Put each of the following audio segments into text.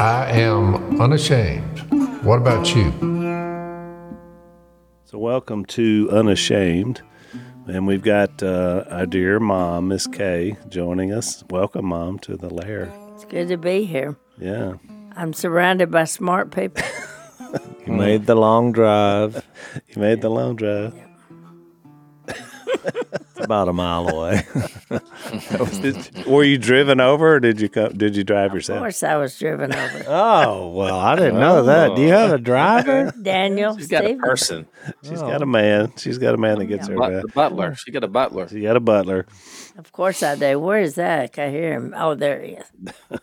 I am unashamed. What about you? So, welcome to Unashamed. And we've got uh, our dear mom, Miss Kay, joining us. Welcome, mom, to the lair. It's good to be here. Yeah. I'm surrounded by smart people. You made the long drive. You made the long drive. It's about a mile away. Did- were you driven over, or did you co- did you drive Of yourself? Of course, I was driven over. oh well, I didn't know oh, that. Do you have a driver? Daniel, She's got a person. She's got a man. She's got a man that oh, gets her But, back. the butler. She got a butler. She got a butler. Of course I do. Where is Zach? I hear him. Oh, there he is.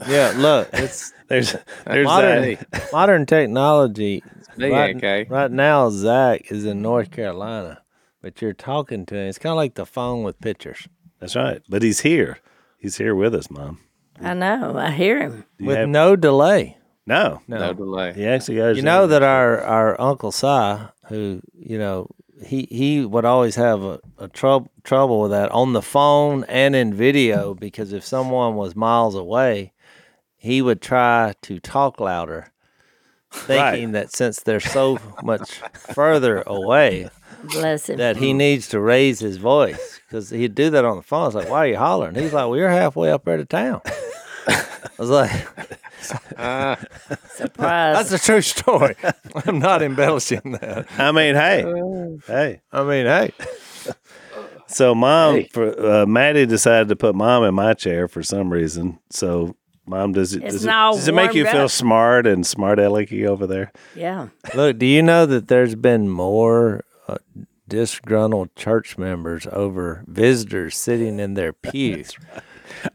Yeah, look, it's There's there's modern that. modern technology. Right, okay. right now, Zach is in North Carolina, but you're talking to him. It's kind of like the phone with pictures That's right. But he's here. He's here with us, mom. I know. I hear him. With have- no delay. no, No delay. He actually got. his You know name. that our our uncle Si, who you know, he he would always have a, a trouble trouble with that on the phone and in video because if someone was miles away, he would try to talk louder, thinking that since they're so much further away, Bless him. that he needs to raise his voice because he'd do that on the phone. It's like, why are you hollering? He's like, well, you're halfway up there to town. I was like, Ah, Surprise. that's a true story. I'm not embellishing that. I mean, hey, hey. I mean, hey. So, mom, Hey. for uh, Maddie decided to put mom in my chair for some reason. So, mom, does it It's does it, does it make you warmed feel up. smart and smart alecky over there? yeah. Look, do you know that there's been more uh, disgruntled church members over visitors sitting in their pew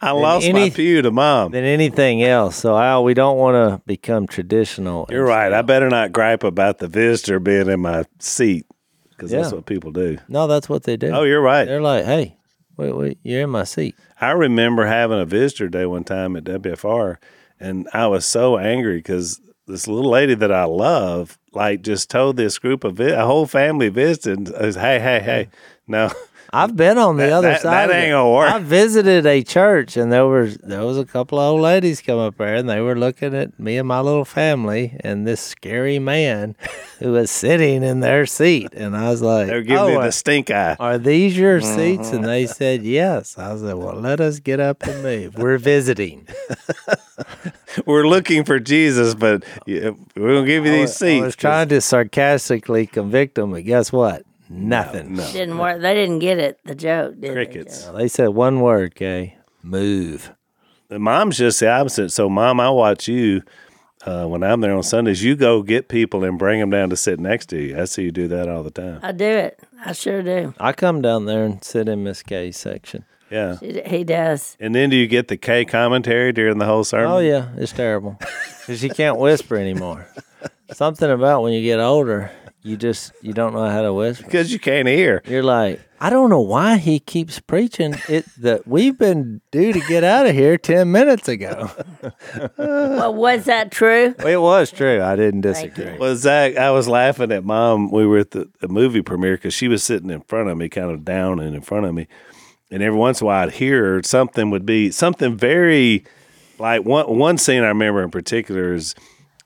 I lost my pew to mom. than anything else? So, Al, we don't want to become traditional. You're right. I better not gripe about the visitor being in my seat because that's what people do. No, that's what they do. Oh, you're right. They're like, hey, wait, wait, you're in my seat. I remember having a visitor day one time at WFR, and I was so angry because this little lady that I love, like, just told this group of vi- a whole family visiting, is, uh, "Hey, hey, hey, no, I've been on the That- other that- side. that ain't gonna work. I visited a church, and there was there was a couple of old ladies come up there, and they were looking at me and my little family, and this scary man who was sitting in their seat, and I was like, they're giving "Oh, me the stink eye." Are these your mm-hmm. seats? And they said yes. I said, well, let us get up and move. We're visiting. We're looking for Jesus, but we're gonna give you these was, seats. I was trying to sarcastically convict them, but guess what? Nothing. No, Didn't work. They didn't get it. The joke. Did crickets. They said one word, okay? Move. The mom's just the opposite. So, mom, I watch you uh, when I'm there on Sundays. You go get people and bring them down to sit next to you. I see you do that all the time. I do it. I sure do. I come down there and sit in Miss Kay's section. Yeah. He he does. And then do you get the Kay commentary during the whole sermon? Oh yeah, it's terrible because you can't whisper anymore. Something about when you get older, you just you don't know how to whisper. Because you can't hear. You're like, I don't know why he keeps preaching it that we've been due to get out of here ten minutes ago. Well, was that true? it was true. I didn't Thank disagree. Well, Zach, I was laughing at mom. We were at the, the movie premiere because she was sitting in front of me, kind of down and in front of me. And every once in a while, I'd hear her, something would be something very like one one scene I remember in particular is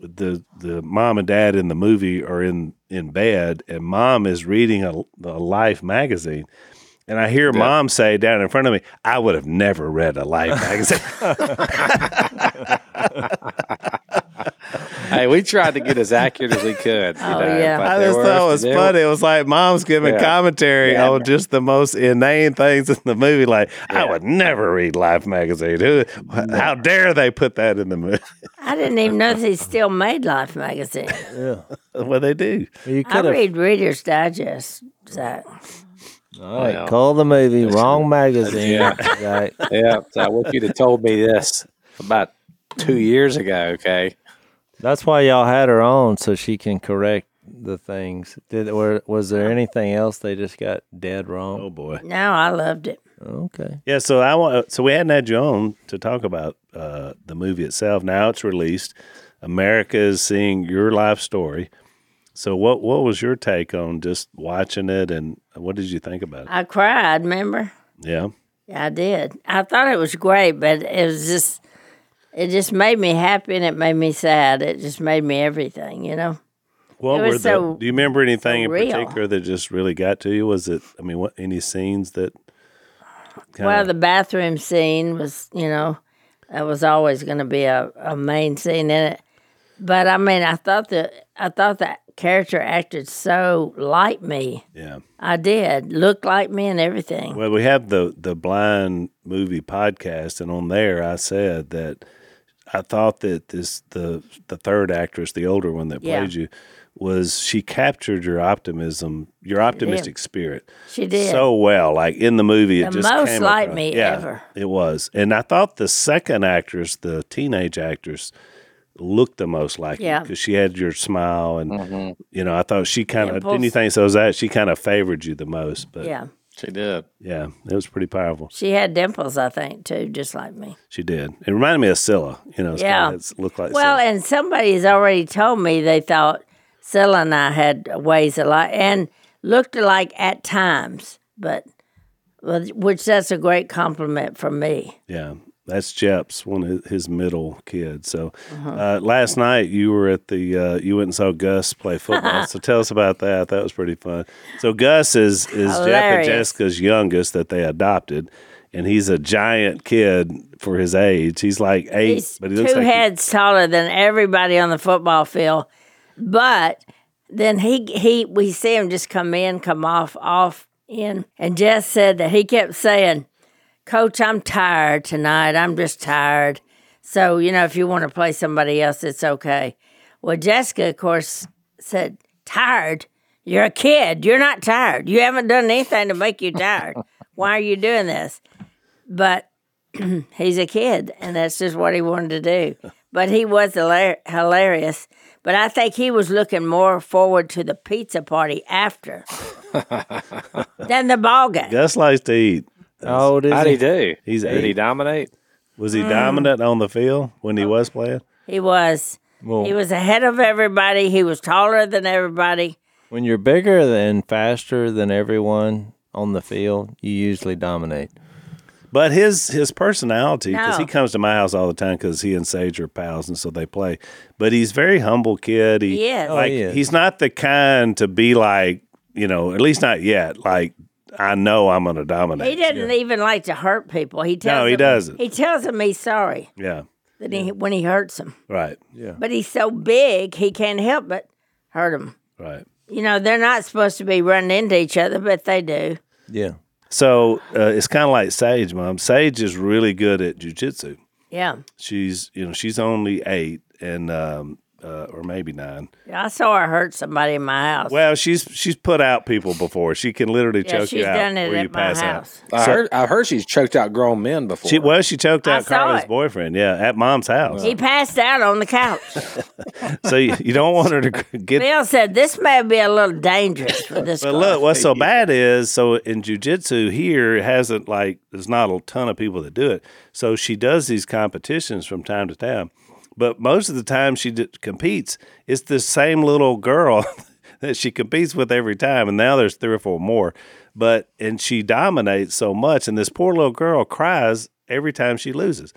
the the mom and dad in the movie are in in bed, and mom is reading a, a Life magazine. And I hear mom say down in front of me, I would have never read a Life magazine. hey, we tried to get as accurate as we could. You Oh, know, yeah. I just thought it was funny. were- It was like mom's giving Yeah. commentary Yeah. on just the most inane things in the movie. Like, I would never read Life magazine. Who, how dare they put that in the movie? I didn't even know they still made Life magazine. Yeah, well, they do. you I could read Reader's Digest. Zach. All right, Well, call the movie wrong magazine. Yeah. Right. Yeah, so I wish you'd have told me this about two years ago. Okay, That's why y'all had her on so she can correct the things. Did were, was there anything else they just got dead wrong? Oh boy. No, I loved it. Okay. Yeah. So I want. So we hadn't had you on to talk about uh, the movie itself. Now it's released. America is seeing your life story. So what what was your take on just watching it, and what did you think about it? I cried. Remember? Yeah. Yeah, I did. I thought it was great, but it was just it just made me happy and it made me sad. It just made me everything, you know. What were the? so- do you remember anything in real. particular that just really got to you? Was it? I mean, what any scenes that? Kinda, Well, the bathroom scene was, you know, that was always going to be a, a main scene in it. But I mean, I thought that I thought that character acted so like me. yeah. I did look like me and everything. Well, we have the the blind movie podcast, and on there, I said that I thought that this the the third actress, the older one that Yeah. played you, was she captured your optimism, your optimistic spirit, She did. so well. Like in the movie, it just most came like me yeah, ever. It was, and I thought the second actress, the teenage actress. Looked the most like you because she had your smile, and mm-hmm. you know I thought she kind of didn't you think so? Was That she kind of favored you the most, but yeah, She did. yeah, it was pretty powerful. she had dimples, I think, too, just like me. She did. It reminded me of Scylla. You know, it's Yeah. kinda, it's looked like Well, Scylla. and somebody's already told me they thought Scylla and I had ways alike and looked alike at times, but which that's a great compliment from me. yeah, that's Jep's, one of his- middle kids. So Uh-huh. uh, last night you were at the uh, you went and saw Gus play football. so tell us about that. That was pretty fun. So Gus is is Jep and Jessica's youngest that they adopted. And he's a giant kid for his age. He's like eight, He's but he looks two like he- heads taller than everybody on the football field, but then he he we see him just come in, come off, off in, and Jess said that he kept saying, "Coach, I'm tired tonight. I'm just tired." So you know, if you want to play somebody else, it's okay. Well, Jessica, of course, said, "Tired? You're a kid. You're not tired. You haven't done anything to make you tired. Why are you doing this?" But he's a kid, and that's just what he wanted to do. But he was hilar- hilarious. But I think he was looking more forward to the pizza party after than the ball game. Gus likes to eat. How old is How'd he? he do? He's Did he eight. dominate? Was he dominant on the field when he oh. was playing? He was. Well, He was ahead of everybody. He was taller than everybody. when you're bigger and faster than everyone on the field, you usually dominate. But his his personality, because he comes to my house all the time, because he and Sage are pals, and so they play. But he's very humble kid. He, He is. Oh, like he is. he's not the kind to be like you know, at least not yet. Like I know I'm going to dominate. He didn't even like to hurt people. He tells No, he them- doesn't. He tells them he's sorry Yeah, that he, when he hurts them. right, Yeah. But he's so big, he can't help but hurt them. right. You know, they're not supposed to be running into each other, but they do. Yeah. So uh, it's kind of like Sage, mom. Sage is really good at jujitsu. Yeah. She's you know she's only eight and um, uh, or maybe nine. Yeah, I saw her hurt somebody in my house. Well, she's she's put out people before. She can literally yeah, choke she's you out done it where you at my pass house. out. I heard. I heard she's choked out grown men before. She well, she choked I out saw Carla's it. boyfriend. Yeah, at mom's house. He passed out on the couch. so you, you don't want her to get. Bill said this may be a little dangerous for this But girl. look, what's so bad is so in jujitsu here it hasn't like there's not a ton of people that do it. So she does these competitions from time to time, but most of the time she d- competes, it's the same little girl that she competes with every time, and now there's three or four more. But and she dominates so much, and this poor little girl cries every time she loses.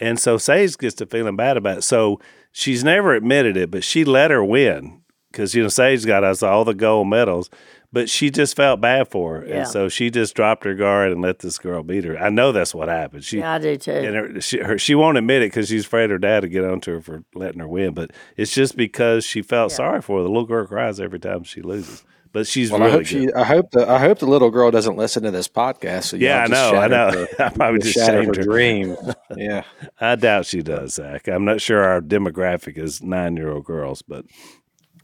And so Sage gets to feeling bad about it. So she's never admitted it, but she let her win because, you know, Sage got us all the gold medals, but she just felt bad for her. Yeah. And so she just dropped her guard and let this girl beat her. I know that's what happened. She, yeah, I do too. and her, she, her, she won't admit it because she's afraid her dad to get onto her for letting her win. But it's just because she felt sorry for her. The little girl cries every time she loses. But she's Well, really I hope good. she. I hope the. I hope the little girl doesn't listen to this podcast. So yeah, I know. I know. her- I probably just shattered her her. dream. Yeah. I doubt she does, Zach. I'm not sure our demographic is nine year old girls, but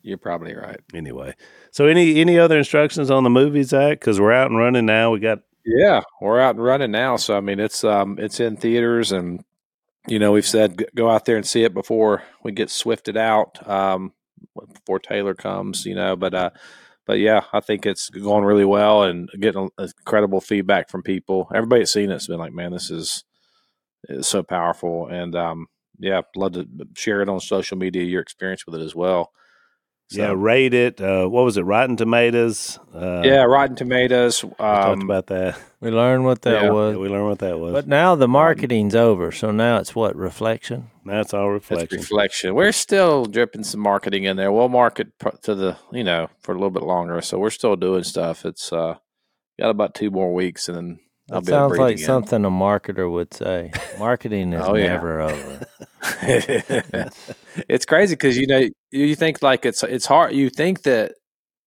You're probably right. anyway. So any any other instructions on the movie, Zach? Because we're out and running now. We got Yeah, we're out and running now. So I mean, it's um, it's in theaters, and you know, we've said go out there and see it before we get swifted out. Um, before Taylor comes, you know, but uh, but yeah, I think it's going really well and getting incredible feedback from people. Everybody that's seen it's been like, man, this is is so powerful, and um, yeah, love to share it on social media. Your experience with it as well. So, yeah, rate it. Uh, what was it? Rotten Tomatoes. Uh, yeah, Rotten Tomatoes. we talked Um, about that. We learned what that Yeah. was. Yeah, we learned what that was. But now the marketing's over, so now it's what reflection. That's all It's reflection. reflection. We're still dripping some marketing in there. We'll market to the you know for a little bit longer, so we're still doing stuff. It's uh got about two more weeks, and then I'll That be able to sounds like again. something a marketer would say. Marketing is Oh, never over. it's crazy because you know you think like it's it's hard. You think that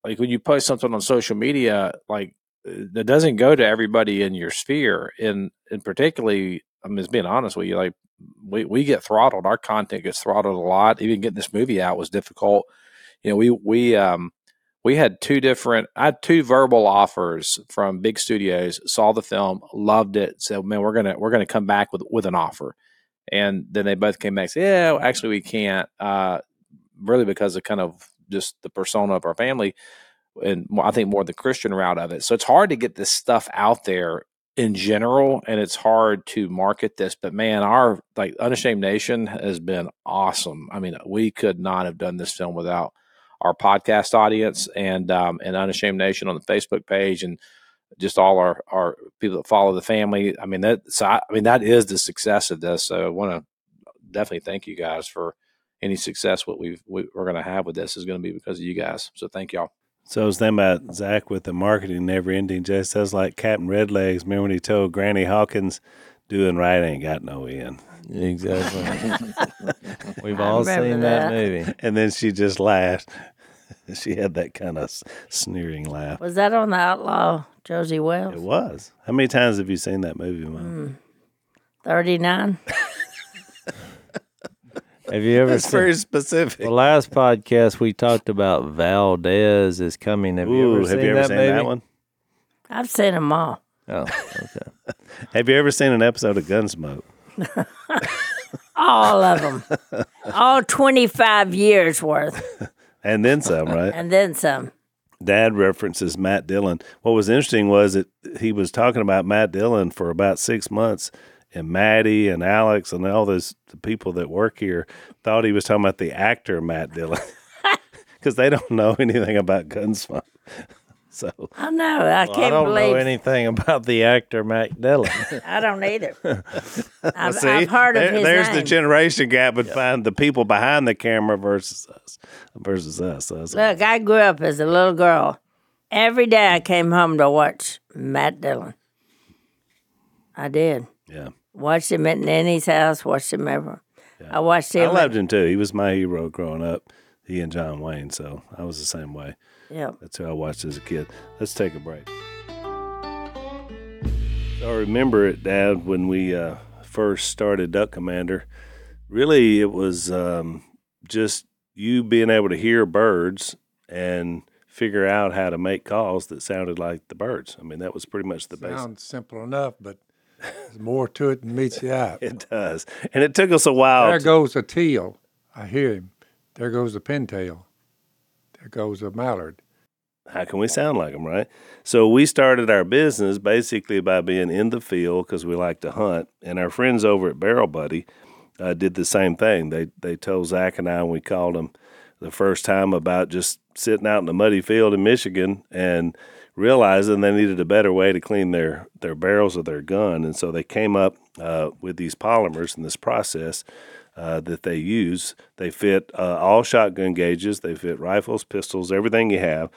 like when you post something on social media, like that doesn't go to everybody in your sphere, and and particularly, I'm just being honest with you, like we we get throttled. Our content gets throttled a lot. Even getting this movie out was difficult. You know, we we um we had two different i had two verbal offers from big studios saw the film loved it said man we're gonna we're gonna come back with with an offer and then they both came back said yeah actually we can't uh really because of kind of just the persona of our family and i think more the christian route of it so it's hard to get this stuff out there in general and it's hard to market this but man our like unashamed nation has been awesome i mean we could not have done this film without our podcast audience and um, and Unashamed Nation on the Facebook page and just all our, our people that follow the family. I mean that so I, I mean that is the success of this. So I want to definitely thank you guys for any success what we've we, we're going to have with this is going to be because of you guys. So thank y'all. So I was thinking about Zach with the marketing never ending. Just sounds like Captain Redlegs. Remember when he told Granny Hawkins, "Doing right ain't got no end," Exactly. We've all seen that. that. movie. and then she just laughed. she had that kind of sneering laugh. Was that on the Outlaw Josey Wales? It was. How many times have you seen that movie, Mom? Hmm. 39? Have you ever That's seen very specific. the last podcast we talked about Valdez is coming. Have you Ooh, ever have seen you ever that seen movie? that one? I've seen them all. Oh, okay. Have you ever seen an episode of Gunsmoke? All of them. all 25 years worth. And then some, right? And then some. Dad references Matt Dillon. What was interesting was that he was talking about Matt Dillon for about six months, and Maddie and Alex and all those people that work here thought he was talking about the actor Matt Dillon because they don't know anything about Gunsmoke. So I know. I Well, can't I don't believe know anything about the actor Matt Dillon. I don't either. I've, see, I've heard of his there's name. the generation gap between the people behind the camera versus us versus us. That's- Look, I grew up as a little girl. Every day I came home to watch Matt Dillon. I did. yeah, Watched him at Nanny's house, watched him ever. I watched him. I him. loved him too. He was my hero growing up. He and John Wayne. So I was the same way. yeah. That's who I watched as a kid. Let's take a break. I remember it, Dad, when we uh, first started Duck Commander. Really, it was um, just you being able to hear birds and figure out how to make calls that sounded like the birds. I mean, that was pretty much the basic. Sounds simple enough, but there's more to it than meets the eye. It does, and it took us a while. There to- goes a teal. I hear him. There goes a pintail. There goes a mallard. how can we sound like them, right? So we started our business basically by being in the field because we like to hunt, and our friends over at Barrel Buddy uh, did the same thing. They they told Zach and I, and we called them the first time about just sitting out in the muddy field in Michigan and realizing they needed a better way to clean their their barrels of their gun, and so they came up uh, with these polymers and this process uh, that they use. They fit uh, all shotgun gauges. They fit rifles, pistols, everything you have.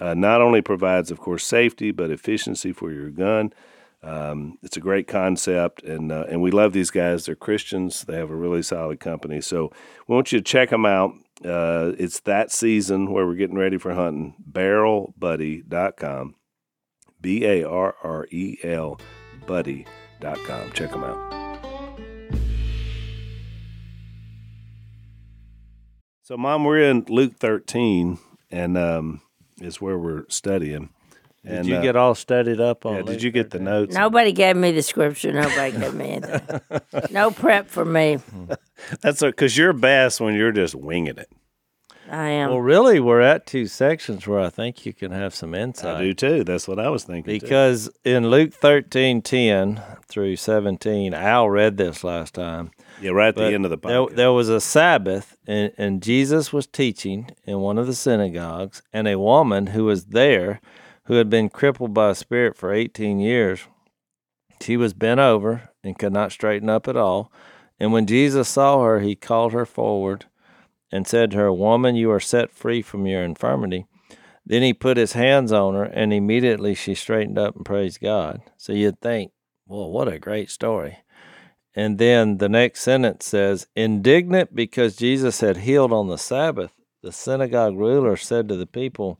Uh, not only provides, of course, safety but efficiency for your gun. Um, it's a great concept, and uh, and we love these guys. They're Christians. They have a really solid company. So we want you to check them out. Uh, it's that season where we're getting ready for hunting. BarrelBuddy.com, B A R R E L Buddy.com. Check them out. So, Mom, we're in Luke 13, and um, is where we're studying. Did And, you uh, get all studied up on? yeah, did you get the notes? Nobody gave me the scripture. Nobody gave me anything. no prep for me. That's because you're best when you're just winging it. I am. Well, really, we're at two sections where I think you can have some insight. I do too. That's what I was thinking. too. Because in Luke thirteen ten through 17, Al read this last time. Yeah, right at the end of the there, podcast. there was a Sabbath, and, and Jesus was teaching in one of the synagogues, and a woman who was there, who had been crippled by a spirit for 18 years, she was bent over and could not straighten up at all. And when Jesus saw her, he called her forward and said to her, Woman, you are set free from your infirmity. Then he put his hands on her, and immediately she straightened up and praised God. So you'd think, well, what a great story. And then the next sentence says, Indignant because Jesus had healed on the Sabbath, the synagogue ruler said to the people,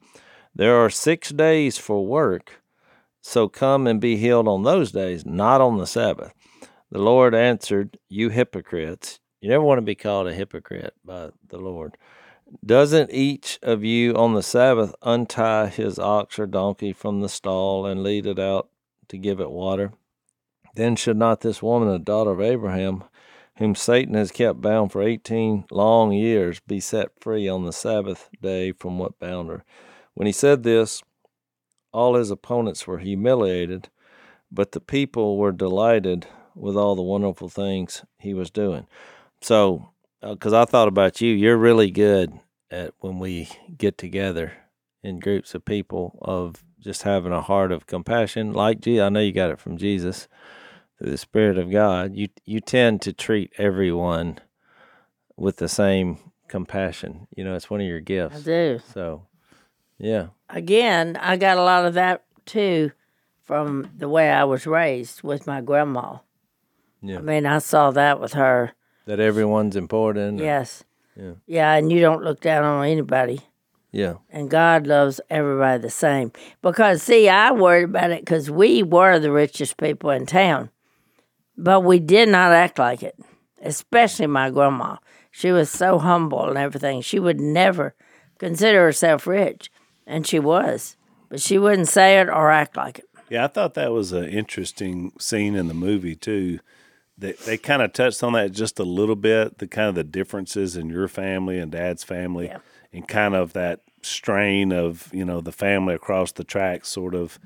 There are six days for work, so come and be healed on those days, not on the Sabbath. The Lord answered, You hypocrites. You never want to be called a hypocrite by the Lord. Doesn't each of you on the Sabbath untie his ox or donkey from the stall and lead it out to give it water? Then should not this woman, the daughter of Abraham, whom Satan has kept bound for eighteen long years, be set free on the Sabbath day from what bound her? When he said this, all his opponents were humiliated, but the people were delighted with all the wonderful things he was doing. So, uh, because I thought about you, you're really good at when we get together in groups of people of just having a heart of compassion. Like, gee, I know you got it from Jesus through the Spirit of God. You you tend to treat everyone with the same compassion. You know, it's one of your gifts. I do. So, yeah, Again, I got a lot of that too from the way I was raised with my grandma. Yeah. I mean, I saw that with her. that everyone's important. Yes. Yeah. Yeah, and you don't look down on anybody. Yeah. And God loves everybody the same. Because, see, I worried about it because we were the richest people in town. But we did not act like it, especially my grandma. She was so humble and everything. She would never consider herself rich. And she was. But she wouldn't say it or act like it. Yeah, I thought that was an interesting scene in the movie too. They they kind of touched on that just a little bit, the kind of the differences in your family and dad's family, Yeah. and kind of that strain of you know the family across the tracks sort of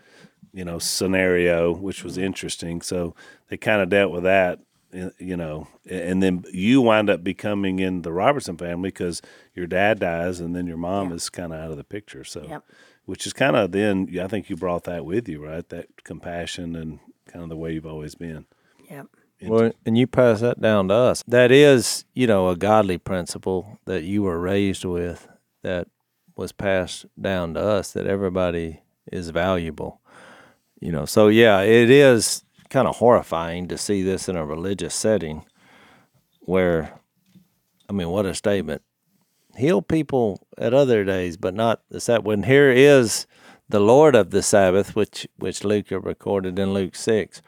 you know scenario, which was mm-hmm. interesting. So they kind of dealt with that, Eh, you know, and then you wind up becoming in the Robertson family because your dad dies, and then your mom is kind of out of the picture. So Yep. which is kind of then I think you brought that with you, right? That compassion and kind of the way you've always been. Yep. Well, and you pass that down to us. That is, you know, a godly principle that you were raised with that was passed down to us that everybody is valuable. You know, so yeah, it is kind of horrifying to see this in a religious setting where, I mean, what a statement. Heal people at other days, but not the Sabbath. When here is the Lord of the Sabbath, which which Luke recorded in Luke six.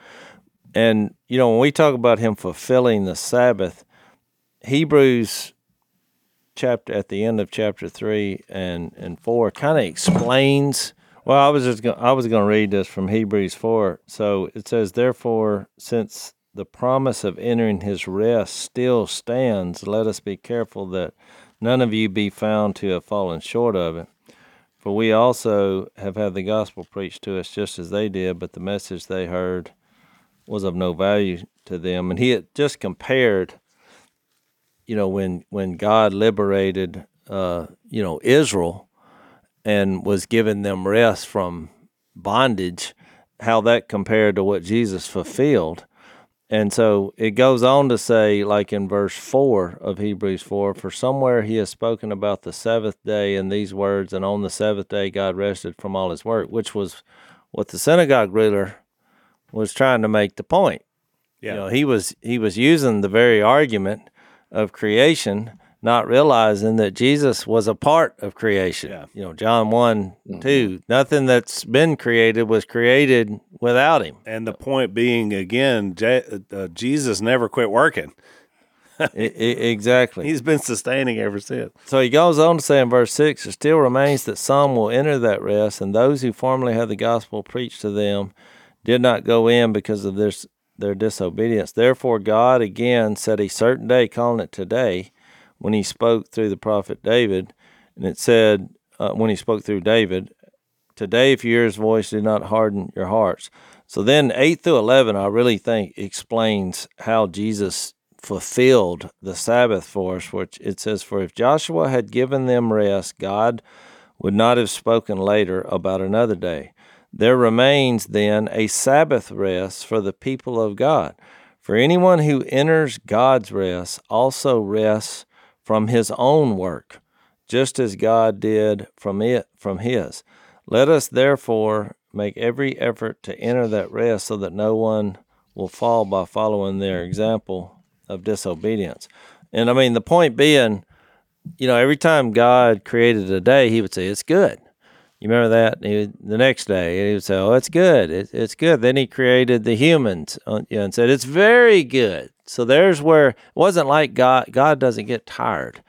And you know, when we talk about him fulfilling the Sabbath, Hebrews chapter at the end of chapter three and and four kind of explains. Well, I was just going I was going to read this from Hebrews four. So it says, therefore, since the promise of entering His rest still stands, let us be careful that none of you be found to have fallen short of it. For we also have had the gospel preached to us just as they did, but the message they heard was of no value to them. And he had just compared, you know, when when God liberated, uh, you know, Israel and was giving them rest from bondage, how that compared to what Jesus fulfilled. And so it goes on to say, like in verse 4 of Hebrews 4, for somewhere he has spoken about the seventh day in these words, and on the seventh day God rested from all his work, which was what the synagogue ruler was trying to make the point. Yeah. You know, he was he was using the very argument of creation, not realizing that Jesus was a part of creation. Yeah. You know, John 1, 2, nothing that's been created was created without him. And the point being, again, Je- uh, Jesus never quit working. Exactly. He's been sustaining ever since. So he goes on to say in verse 6 It still remains that some will enter that rest, and those who formerly had the gospel preached to them did not go in because of this, their disobedience. Therefore, God again set a certain day, calling it today, when he spoke through the prophet David. And it said, uh, when he spoke through David, Today, if you hear his voice, do not harden your hearts. So then, 8 through 11, I really think explains how Jesus fulfilled the Sabbath for us, which it says, For if Joshua had given them rest, God would not have spoken later about another day. There remains then a Sabbath rest for the people of God. For anyone who enters God's rest also rests from his own work, just as God did from it from his. Let us therefore make every effort to enter that rest so that no one will fall by following their example of disobedience. And I mean the point being, you know, every time God created a day, he would say, It's good. You remember that? Would, the next day, he would say, "Oh, it's good. It, it's good." Then he created the humans, uh, and said, "It's very good." So there's where it wasn't like God. God doesn't get tired.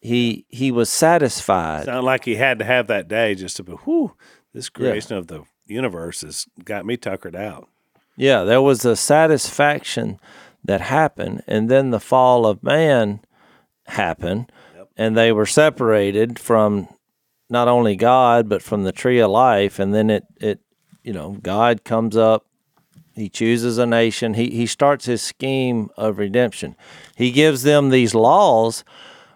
He he was satisfied. Sound like he had to have that day just to be, whew, this creation of the universe has got me tuckered out. Yeah, there was a satisfaction that happened, and then the fall of man happened, and they were separated from not only God but from the tree of life. And then it it you know God comes up, he chooses a nation, he he starts his scheme of redemption. He gives them these laws.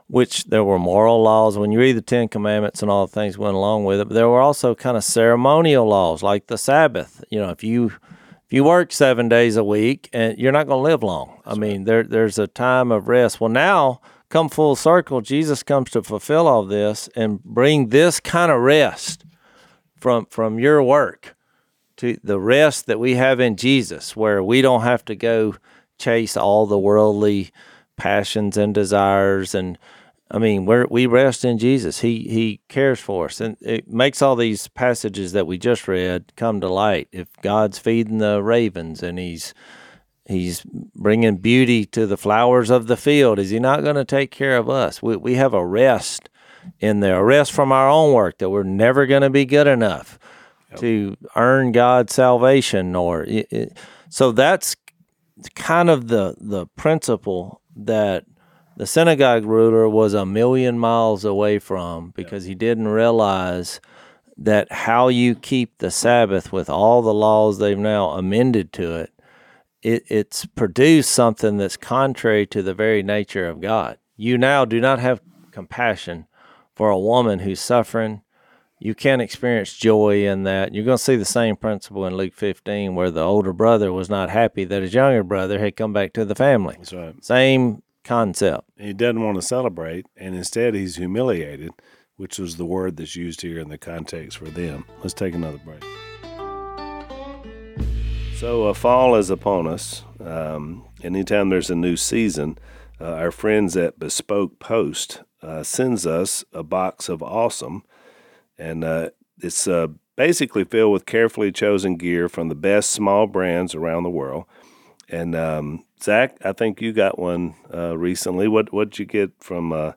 Which there were moral laws when you read the Ten Commandments and all the things went along with it, but there were also kind of ceremonial laws like the Sabbath. You know, if you if you work seven days a week and you're not going to live long. I mean, there there's a time of rest. Well, now come full circle, Jesus comes to fulfill all this and bring this kind of rest from from your work to the rest that we have in Jesus, where we don't have to go chase all the worldly passions and desires and I mean, we we rest in Jesus. He He cares for us, and it makes all these passages that we just read come to light. If God's feeding the ravens and He's He's bringing beauty to the flowers of the field, is He not going to take care of us? We we have a rest in there, a rest from our own work that we're never going to be good enough to earn God's salvation, or it, it, so that's kind of the the principle that the synagogue ruler was a million miles away from because he didn't realize that how you keep the Sabbath with all the laws they've now amended to it, it it's produced something that's contrary to the very nature of God. You now do not have compassion for a woman who's suffering. You can't experience joy in that. You're going to see the same principle in Luke 15, where the older brother was not happy that his younger brother had come back to the family. That's right. Same concept. He doesn't want to celebrate, and instead he's humiliated, which was the word that's used here in the context for them. Let's take another break. So, uh, fall is upon us. Um, anytime there's a new season, uh, our friends at Bespoke Post uh, sends us a box of awesome, and uh, it's uh, basically filled with carefully chosen gear from the best small brands around the world. And um, Zach, I think you got one uh, recently. What what did you get from uh,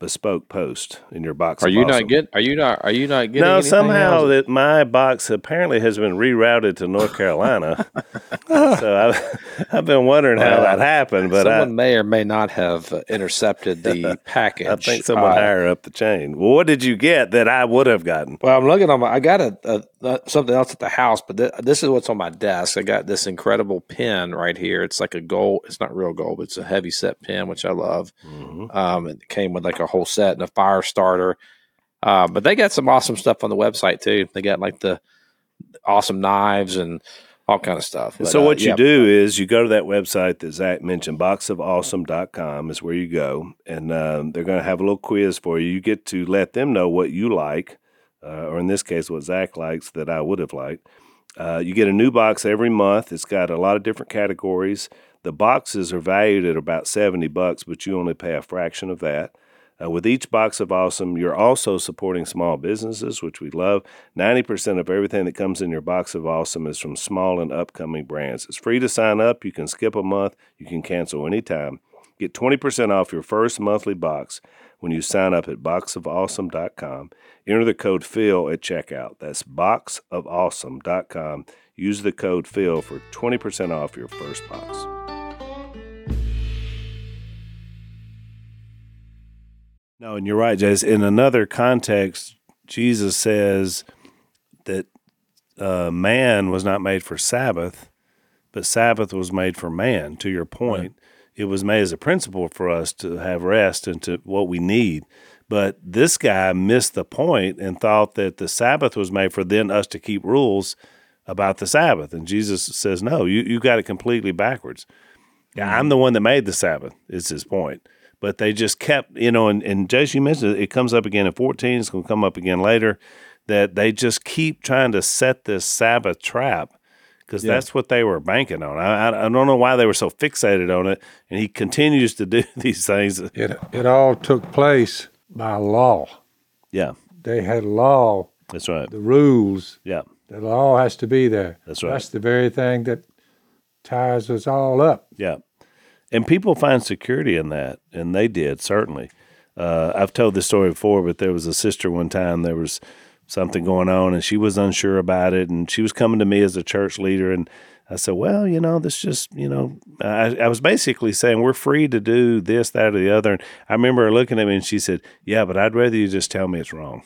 Bespoke Post in your box? Are you awesome? not get? Are you not? Are you not getting? No, somehow else? that my box apparently has been rerouted to North Carolina. so I've, I've been wondering how that happened, but I, someone may or may not have uh, intercepted the package. I think someone Uh, higher up the chain. Well, what did you get that I would have gotten? Well, I'm looking on my. I got a, a, a something else at the house, but th- this is what's on my desk. I got this incredible pen right here. It's like a gold. It's not real gold, but it's a heavy set pen, which I love. Mm-hmm. Um, it came with like a whole set and a fire starter. Uh, but they got some awesome stuff on the website too. They got like the awesome knives and all kind of stuff. But, so uh, what you yeah. do is you go to that website that Zach mentioned, boxofawesome.com is where you go, and um, they're going to have a little quiz for you. You get to let them know what you like, uh, or in this case, what Zach likes that I would have liked. Uh, you get a new box every month. It's got a lot of different categories. The boxes are valued at about 70 bucks, but you only pay a fraction of that. Uh, with each box of awesome, you're also supporting small businesses, which we love. 90% of everything that comes in your box of awesome is from small and upcoming brands. It's free to sign up. You can skip a month, you can cancel anytime. Get 20% off your first monthly box when you sign up at boxofawesome.com. Enter the code PHIL at checkout. That's boxofawesome.com. Use the code PHIL for 20% off your first box. No, and you're right, Jase. In another context, Jesus says that uh, man was not made for Sabbath, but Sabbath was made for man. To your point, it was made as a principle for us to have rest and to what we need. But this guy missed the point and thought that the Sabbath was made for then us to keep rules about the Sabbath. And Jesus says, no, you, you got it completely backwards. Yeah, I'm the one that made the Sabbath, is his point. But they just kept, you know, and, and Jason, you mentioned it, it comes up again in 14, it's going to come up again later, that they just keep trying to set this Sabbath trap because that's what they were banking on. I, I, I don't know why they were so fixated on it. And he continues to do these things. It, it all took place by law. Yeah, They had law, that's right. the rules, Yeah, the law has to be there. That's right. That's the very thing that ties us all up. yeah. And people find security in that, and they did certainly. Uh, I've told this story before, but there was a sister one time. There was something going on, and she was unsure about it, and she was coming to me as a church leader, and I said, "Well, you know, this just, you know," I, I was basically saying we're free to do this, that, or the other. And I remember her looking at me, and she said, "Yeah, but I'd rather you just tell me it's wrong."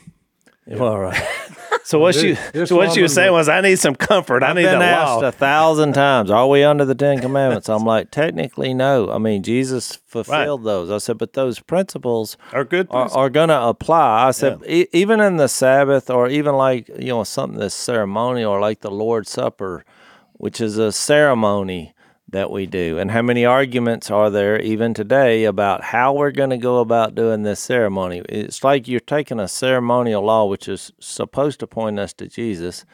All right. So what this so what was woman saying was- "I need some comfort. I I've need been the asked law." a thousand times, are we under the Ten Commandments? I'm like, technically, no. I mean, Jesus fulfilled those. I said, but those principles Are good. are, are going to apply. I said, e- even in the Sabbath, or even like you know something that's ceremonial, or like the Lord's Supper, which is a ceremony that we do. And how many arguments are there even today about how we're going to go about doing this ceremony? It's like you're taking a ceremonial law, which is supposed to point us to Jesus,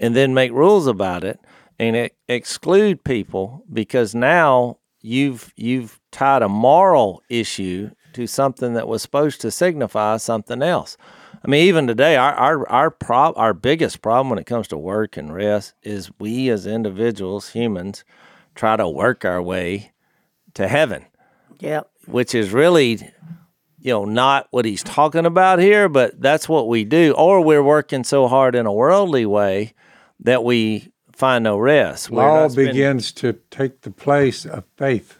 and then make rules about it and e- exclude people because now you've you've tied a moral issue to something that was supposed to signify something else. I mean, even today, our our our prob- our biggest problem when it comes to work and rest is we as individuals, humans, try to work our way to heaven, Yep. which is really, you know, not what he's talking about here, but that's what we do. Or we're working so hard in a worldly way that we find no rest. We're law spending- begins to take the place of faith.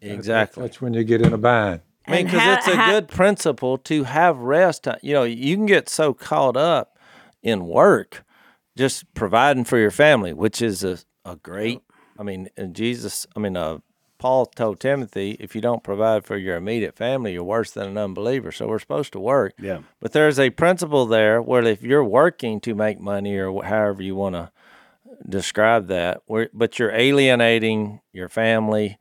exactly. That's when you get in a bind. I mean, because it's a how- good principle to have rest. Uh, you know, you can get so caught up in work, just providing for your family, which is a, a great. I mean, Jesus. I mean, uh, Paul told Timothy, if you don't provide for your immediate family, you're worse than an unbeliever. So we're supposed to work. Yeah. But there's a principle there where if you're working to make money or however you want to describe that, where, but you're alienating your family,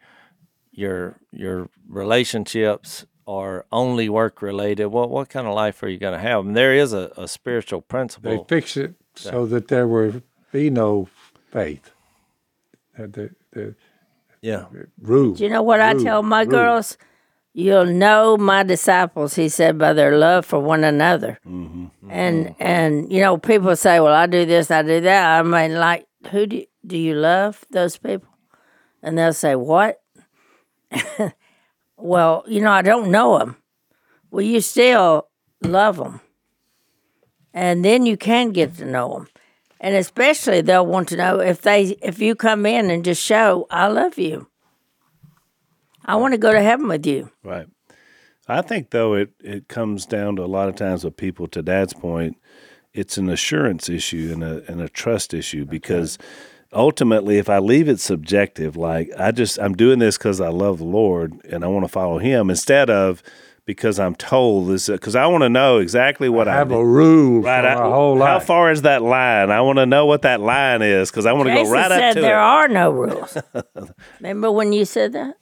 your your relationships are only work related. What what kind of life are you going to have? And there is a, a spiritual principle. They fix it so that there will be no faith. The, the yeah. rule. Do you know what I tell my rule. girls? You'll know my disciples, he said, by their love for one another. Mm-hmm. And and you know, people say, "Well, I do this, I do that." I mean, like, who do do you love? Those people, and they'll say, "What?" well, you know, I don't know them. Well, you still love them, and then you can get to know them. And especially, they'll want to know if they if you come in and just show, "I love you." I want to go to heaven with you. Right. I think though it it comes down to a lot of times with people to Dad's point, it's an assurance issue and a and a trust issue because ultimately if I leave it subjective, like I just I'm doing this because I love the Lord and I want to follow Him instead of because I'm told this because I want to know exactly what I, have need. a rule Right, for I- our whole how far is that line? I want to know what that line is because I want to go Jason right said up to there it. are no rules. Remember when you said that?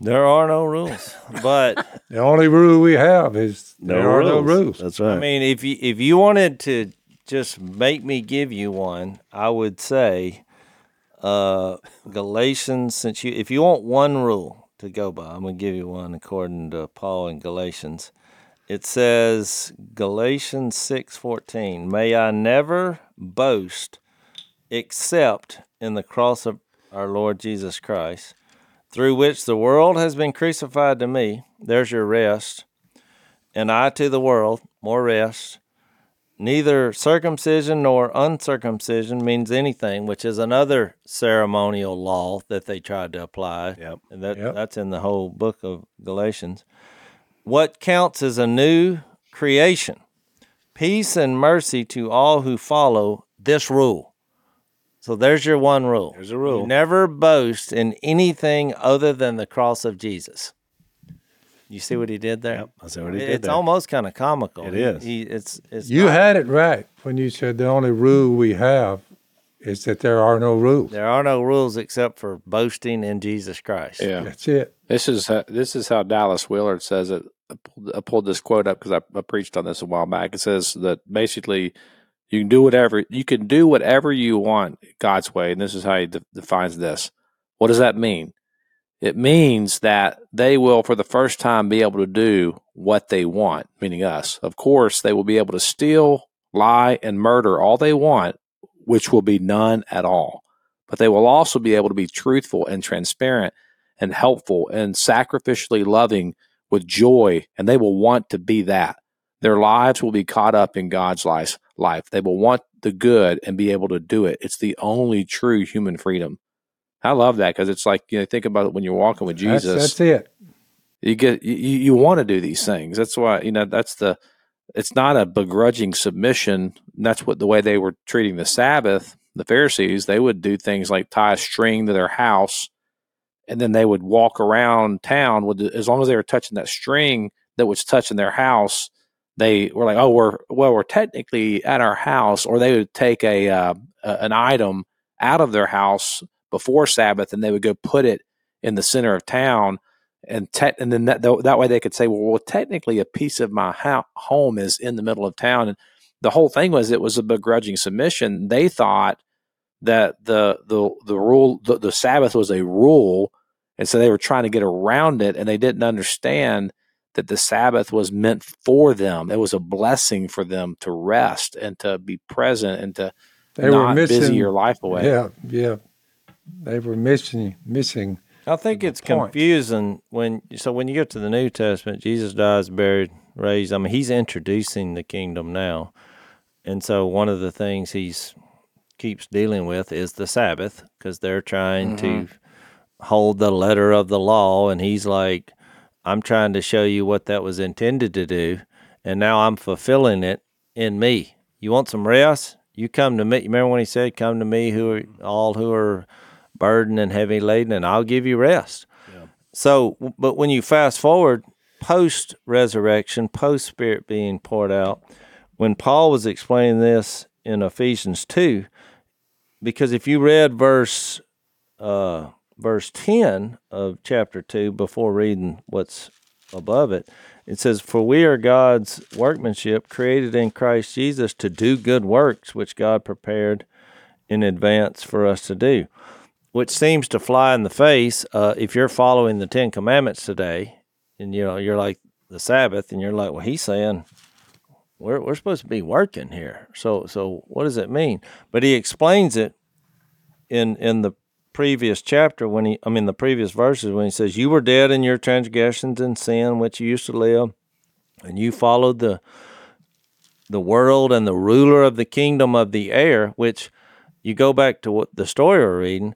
There are no rules, but the only rule we have is No there are no rules. That's right. I mean, if you if you wanted to just make me give you one, I would say uh, Galatians. Since you, if you want one rule to go by, I'm gonna give you one according to Paul in Galatians. It says Galatians six fourteen. May I never boast except in the cross of our Lord Jesus Christ, through which the world has been crucified to me. There's your rest and I to the world, more rest. Neither circumcision nor uncircumcision means anything, which is another ceremonial law that they tried to apply. Yep. And that, Yep. that's in the whole book of Galatians. What counts as a new creation? Peace and mercy to all who follow this rule. So there's your one rule. There's a rule. You never boast in anything other than the cross of Jesus. You see what he did there? Yep, I see what he did It's there. almost kind of comical. It He- He, it's it's You not- had it right when you said the only rule we have is that there are no rules. there are no rules except for boasting in Jesus Christ. Yeah. That's it. This is how, this is how Dallas Willard says it. I pulled, I pulled this quote up because I, I preached on this a while back. It says that basically you can do whatever you can do whatever you want God's way, and this is how he de- defines this. What does that mean? It means that they will, for the first time, be able to do what they want, meaning us. Of course, they will be able to steal, lie, and murder all they want, which will be none at all. But they will also be able to be truthful and transparent and helpful and sacrificially loving with joy, and they will want to be that. Their lives will be caught up in God's life. They will want the good and be able to do it. It's the only true human freedom. I love that because it's like you know think about it when you're walking with That's, Jesus. that's it. you get you, you want to do these things. That's why you know that's the it's not a begrudging submission. That's what the way they were treating the sabbath the pharisees they would do things like tie a string to their house and then they would walk around town with as long as they were touching that string that was touching their house they were like oh we're well we're technically at our house or they would take a, uh, a an item out of their house before sabbath and they would go put it in the center of town and te- and then that that way they could say, well, well, technically a piece of my ho- home is in the middle of town, and the whole thing was it was a begrudging submission. They thought that the the the rule the, the Sabbath was a rule, and so they were trying to get around it, and they didn't understand that the Sabbath was meant for them. It was a blessing for them to rest and to be present and to They not were missing busy your life away. Yeah, yeah. They were missing missing. I think it's point. confusing when so when you get to the New Testament, Jesus dies, buried, raised. I mean, he's introducing the kingdom now, and so one of the things he's keeps dealing with is the Sabbath because they're trying to mm-hmm. hold the letter of the law, and he's like, "I'm trying to show you what that was intended to do, and now I'm fulfilling it in me. You want some rest? You come to me. Remember when he said, "Come to me, who are all who are." Burdened and heavy laden, and I'll give you rest. So, but when you fast forward, post resurrection, post Spirit being poured out, when Paul was explaining this in Ephesians 2, because if you read verse uh, verse 10 of chapter 2 before reading what's above it, it says, For we are God's workmanship, created in Christ Jesus to do good works, which God prepared in advance for us to do which seems to fly in the face uh, if you're following the Ten Commandments today, and you know you're like the Sabbath, and you're like, well, he's saying we're we're supposed to be working here. So so what does it mean? But he explains it in in the previous chapter when he I mean the previous verses when he says you were dead in your transgressions and sin which you used to live, and you followed the the world and the ruler of the kingdom of the air, which you go back to what the story we're reading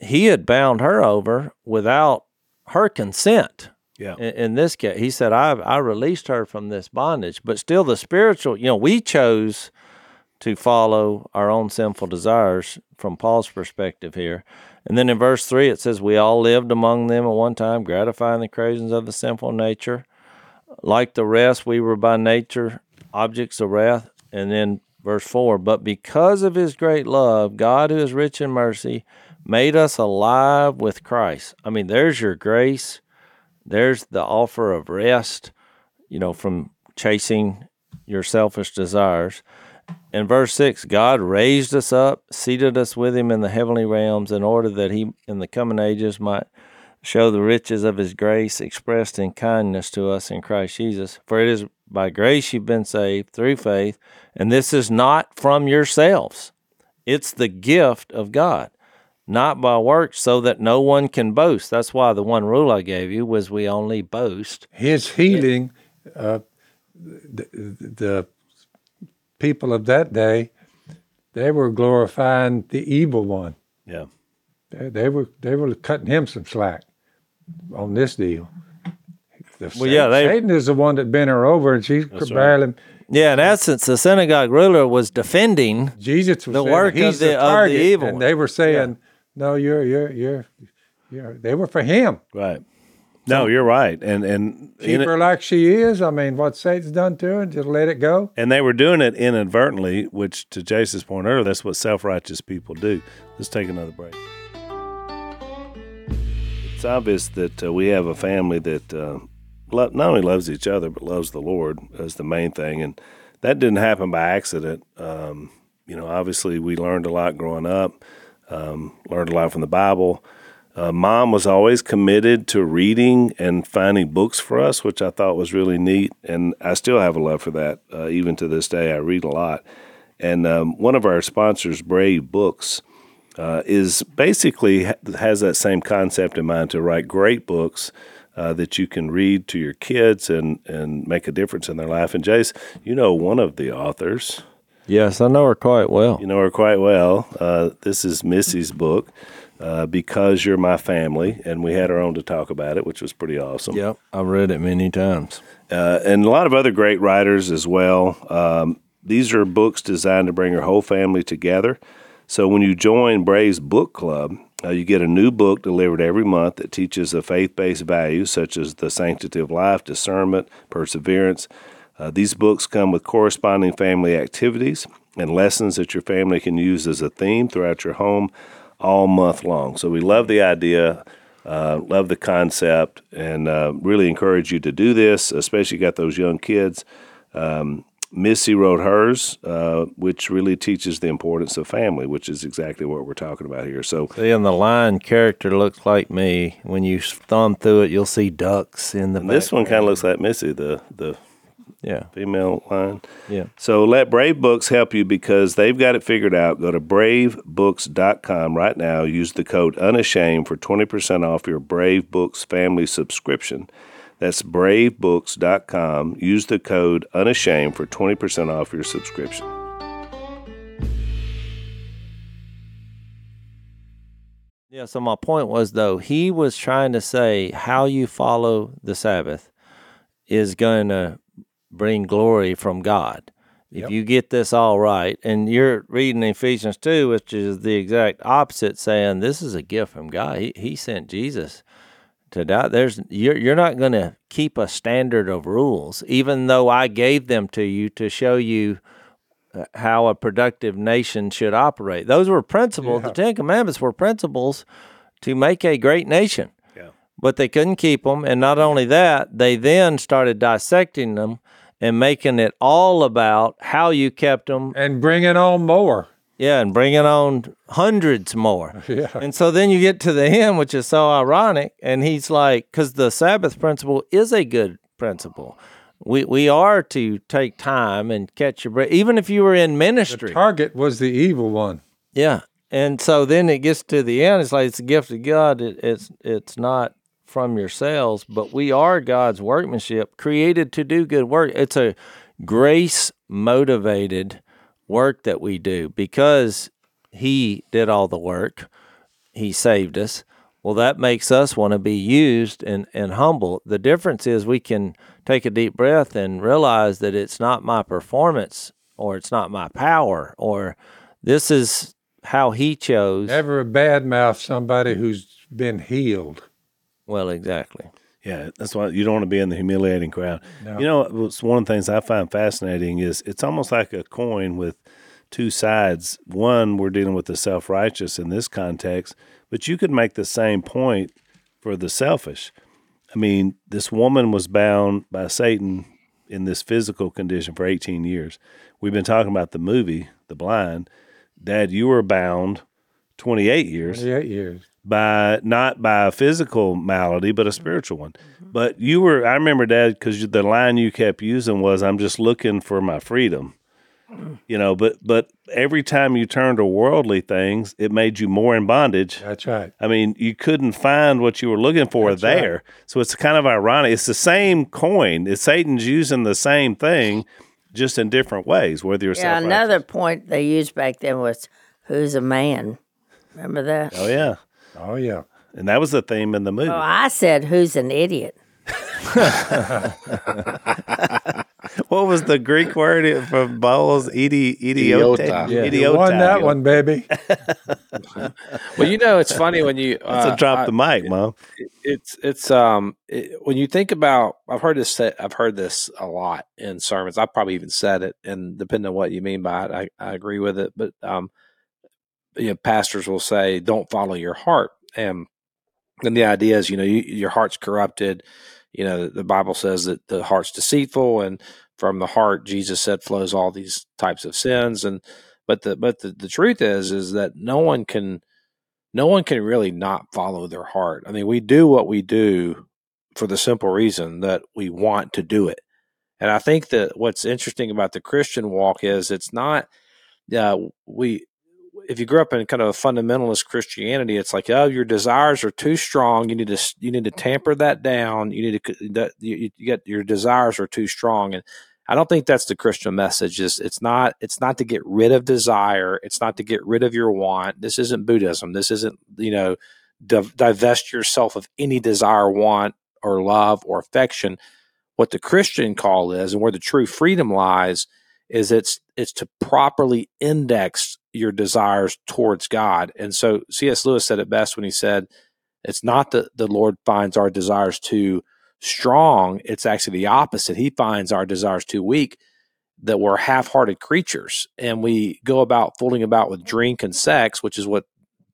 he had bound her over without her consent. Yeah. In, in this case, he said, I, I released her from this bondage. But still, the spiritual, you know, we chose to follow our own sinful desires from Paul's perspective here. And then in verse 3, it says, We all lived among them at one time, gratifying the cravings of the sinful nature. Like the rest, we were by nature objects of wrath. And then verse 4, But because of his great love, God, who is rich in mercy, made us alive with Christ. I mean, there's your grace. There's the offer of rest, you know, from chasing your selfish desires. In verse 6, God raised us up, seated us with him in the heavenly realms in order that he in the coming ages might show the riches of his grace expressed in kindness to us in Christ Jesus. For it is by grace you've been saved through faith, and this is not from yourselves. It's the gift of God not by works, so that no one can boast. That's why the one rule I gave you was we only boast. His healing, uh, the, the people of that day, they were glorifying the evil one. Yeah. They, they were they were cutting him some slack on this deal. The Well, yeah, they- Satan is the one that bent her over, and she's could right. Yeah, in essence, the synagogue ruler was defending. Jesus was The saying, work of the- of the evil and they were saying, "No, you're you're you're you're." They were for him. Right. No, you're right. And and Keep her like she is. I mean, what Satan's done to her, just let it go. and they were doing it inadvertently, which to Jason's point earlier, that's what self righteous people do. Let's take another break. It's obvious that uh, we have a family that uh, lo- not only loves each other but loves the Lord as the main thing, and that didn't happen by accident. Um, you know, obviously we learned a lot growing up, um, learned a lot from the Bible. Uh, Mom was always committed to reading and finding books for us, which I thought was really neat, and I still have a love for that. Uh, even to this day, I read a lot. And um, one of our sponsors, Brave Books, uh, is basically ha- has that same concept in mind to write great books uh, that you can read to your kids and and make a difference in their life. And Jase, you know one of the authors. Yes, I know her quite well. You know her quite well. Uh, this is Missy's book, uh, Because You're My Family, and we had her on to talk about it, which was pretty awesome. Yep, I've read it many times. uh, and a lot of other great writers as well. Um, these are books designed to bring your whole family together. So when you join Brave's Book Club, uh, you get a new book delivered every month that teaches the faith based values such as the sanctity of life, discernment, perseverance. Uh, these books come with corresponding family activities and lessons that your family can use as a theme throughout your home all month long. So we love the idea, uh, love the concept, and uh, really encourage you to do this, especially got those young kids. Um, Missy wrote hers, uh, which really teaches the importance of family, which is exactly what we're talking about here. So and the lion character looks like me. When you thumb through it, you'll see ducks in the. this one kind of looks like Missy, the the Yeah, female line. yeah. So let Brave Books help you because they've got it figured out. Go to bravebooks.com right now. Use the code unashamed for 20% off your Brave Books family subscription. That's bravebooks.com. Use the code unashamed for 20% off your subscription. Yeah, so my point was though, he was trying to say how you follow the Sabbath is going to bring glory from God. If you get this all right, and you're reading Ephesians 2, which is the exact opposite, saying this is a gift from God. He, he sent Jesus to die. There's you're you're not going to keep a standard of rules, even though I gave them to you to show you uh, how a productive nation should operate. Those were principles. The Ten Commandments were principles to make a great nation. Yeah. But they couldn't keep them, and not only that, they then started dissecting them and making it all about how you kept them. And bringing on more. Yeah, and bringing on hundreds more. Yeah. And so then you get to the end, which is so ironic. And he's like, because the Sabbath principle is a good principle. We we are to take time and catch your breath, even if you were in ministry. Target was the evil one. yeah. And so then it gets to the end. It's like it's a gift of God. It, it's it's not from yourselves, but we are God's workmanship, created to do good work. It's a grace motivated work that we do because He did all the work. He saved us. Well, that makes us want to be used and, and humble. The difference is we can take a deep breath and realize that it's not my performance or it's not my power or this is how he chose. Never badmouth somebody who's been healed. Well, exactly. Yeah, that's why you don't want to be in the humiliating crowd. You know, what's one of the things I find fascinating is it's almost like a coin with two sides. One, we're dealing with the self righteous in this context, but you could make the same point for the selfish. I mean, this woman was bound by Satan in this physical condition for 18 years. We've been talking about the movie, The Blind. Dad, you were bound 28 years 28 years. by not by a physical malady, but a spiritual one. Mm-hmm. But you were, I remember, Dad, because the line you kept using was, "I'm just looking for my freedom." Mm. You know, but but every time you turned to worldly things, it made you more in bondage. That's right. I mean, you couldn't find what you were looking for That's right. there. So it's kind of ironic. It's the same coin. It's Satan's using the same thing, just in different ways. Whether you're Yeah, another point they used back then was who's a man? Remember that? Oh yeah, Oh, yeah. and that was the theme in the movie. Oh, I said who's an idiot. What was the Greek word for Bowles? Idi, idiote. Idiota. Yeah. You won that one, baby. Well, you know, it's funny when you That's uh, a drop I- the mic, mom. it's it's um it, when you think about I've heard this said I've heard this a lot in sermons. I've probably even said it, and depending on what you mean by it, I, I agree with it. But um, you know, pastors will say, "Don't follow your heart," and and the idea is, you know, you, your heart's corrupted. You know, the Bible says that the heart's deceitful, and from the heart, Jesus said, flows all these types of sins. And but the but the, the truth is, is that no one can no one can really not follow their heart. I mean, we do what we do for the simple reason that we want to do it. And I think that what's interesting about the Christian walk is it's not, uh, we, if you grew up in kind of a fundamentalist Christianity, it's like, oh, your desires are too strong. You need to, you need to tamper that down. You need to, that you, get your desires are too strong. And I don't think that's the Christian message. Is it's not it's not to get rid of desire. It's not to get rid of your want. This isn't Buddhism. This isn't you know div- divest yourself of any desire, want, or love or affection. What the Christian call is, and where the true freedom lies, is it's it's to properly index your desires towards God. And so C.S. Lewis said it best when he said, "It's not that the Lord finds our desires too." strong, it's actually the opposite. He finds our desires too weak, that we're half hearted creatures and we go about fooling about with drink and sex, which is what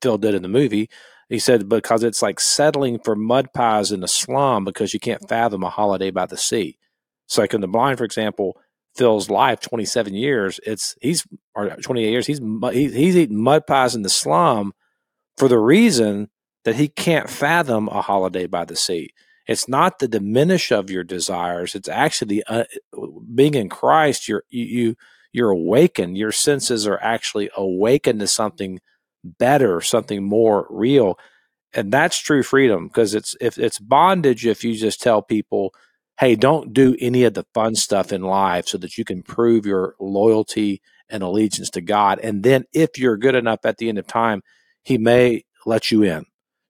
Phil did in the movie. He said, because it's like settling for mud pies in a slum because you can't fathom a holiday by the sea. So, like in The Blind, for example, Phil's life, 27 years, it's he's, or 28 years, he's, he's, eating mud pies in the slum for the reason that he can't fathom a holiday by the sea. It's not the diminish of your desires. It's actually uh, being in Christ. You're you, you you're awakened. Your senses are actually awakened to something better, something more real, and that's true freedom. Because it's if it's bondage if you just tell people, "Hey, don't do any of the fun stuff in life," so that you can prove your loyalty and allegiance to God. And then, if you're good enough at the end of time, He may let you in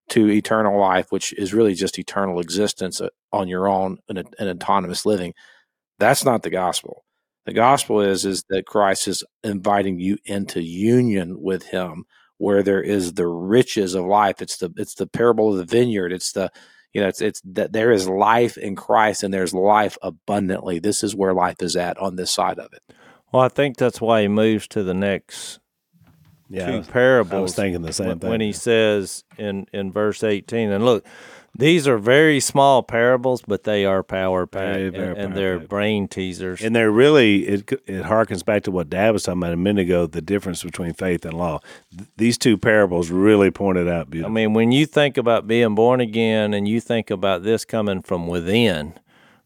to eternal life, which is really just eternal existence uh, on your own and an autonomous living. That's not the gospel. The gospel is is that Christ is inviting you into union with Him, where there is the riches of life. It's the it's the parable of the vineyard. It's the you know it's it's that there is life in Christ and there's life abundantly. This is where life is at on this side of it. Well, I think that's why he moves to the next Yeah, two parables. I was thinking the same when, thing. when he says in in verse eighteen, and look, these are very small parables, but they are power packed, and, and they're brain teasers. And they're really it it harkens back to what Dad was talking about a minute ago. The difference between faith and law. Th- these two parables really pointed out I mean, when you think about being born again, and you think about this coming from within,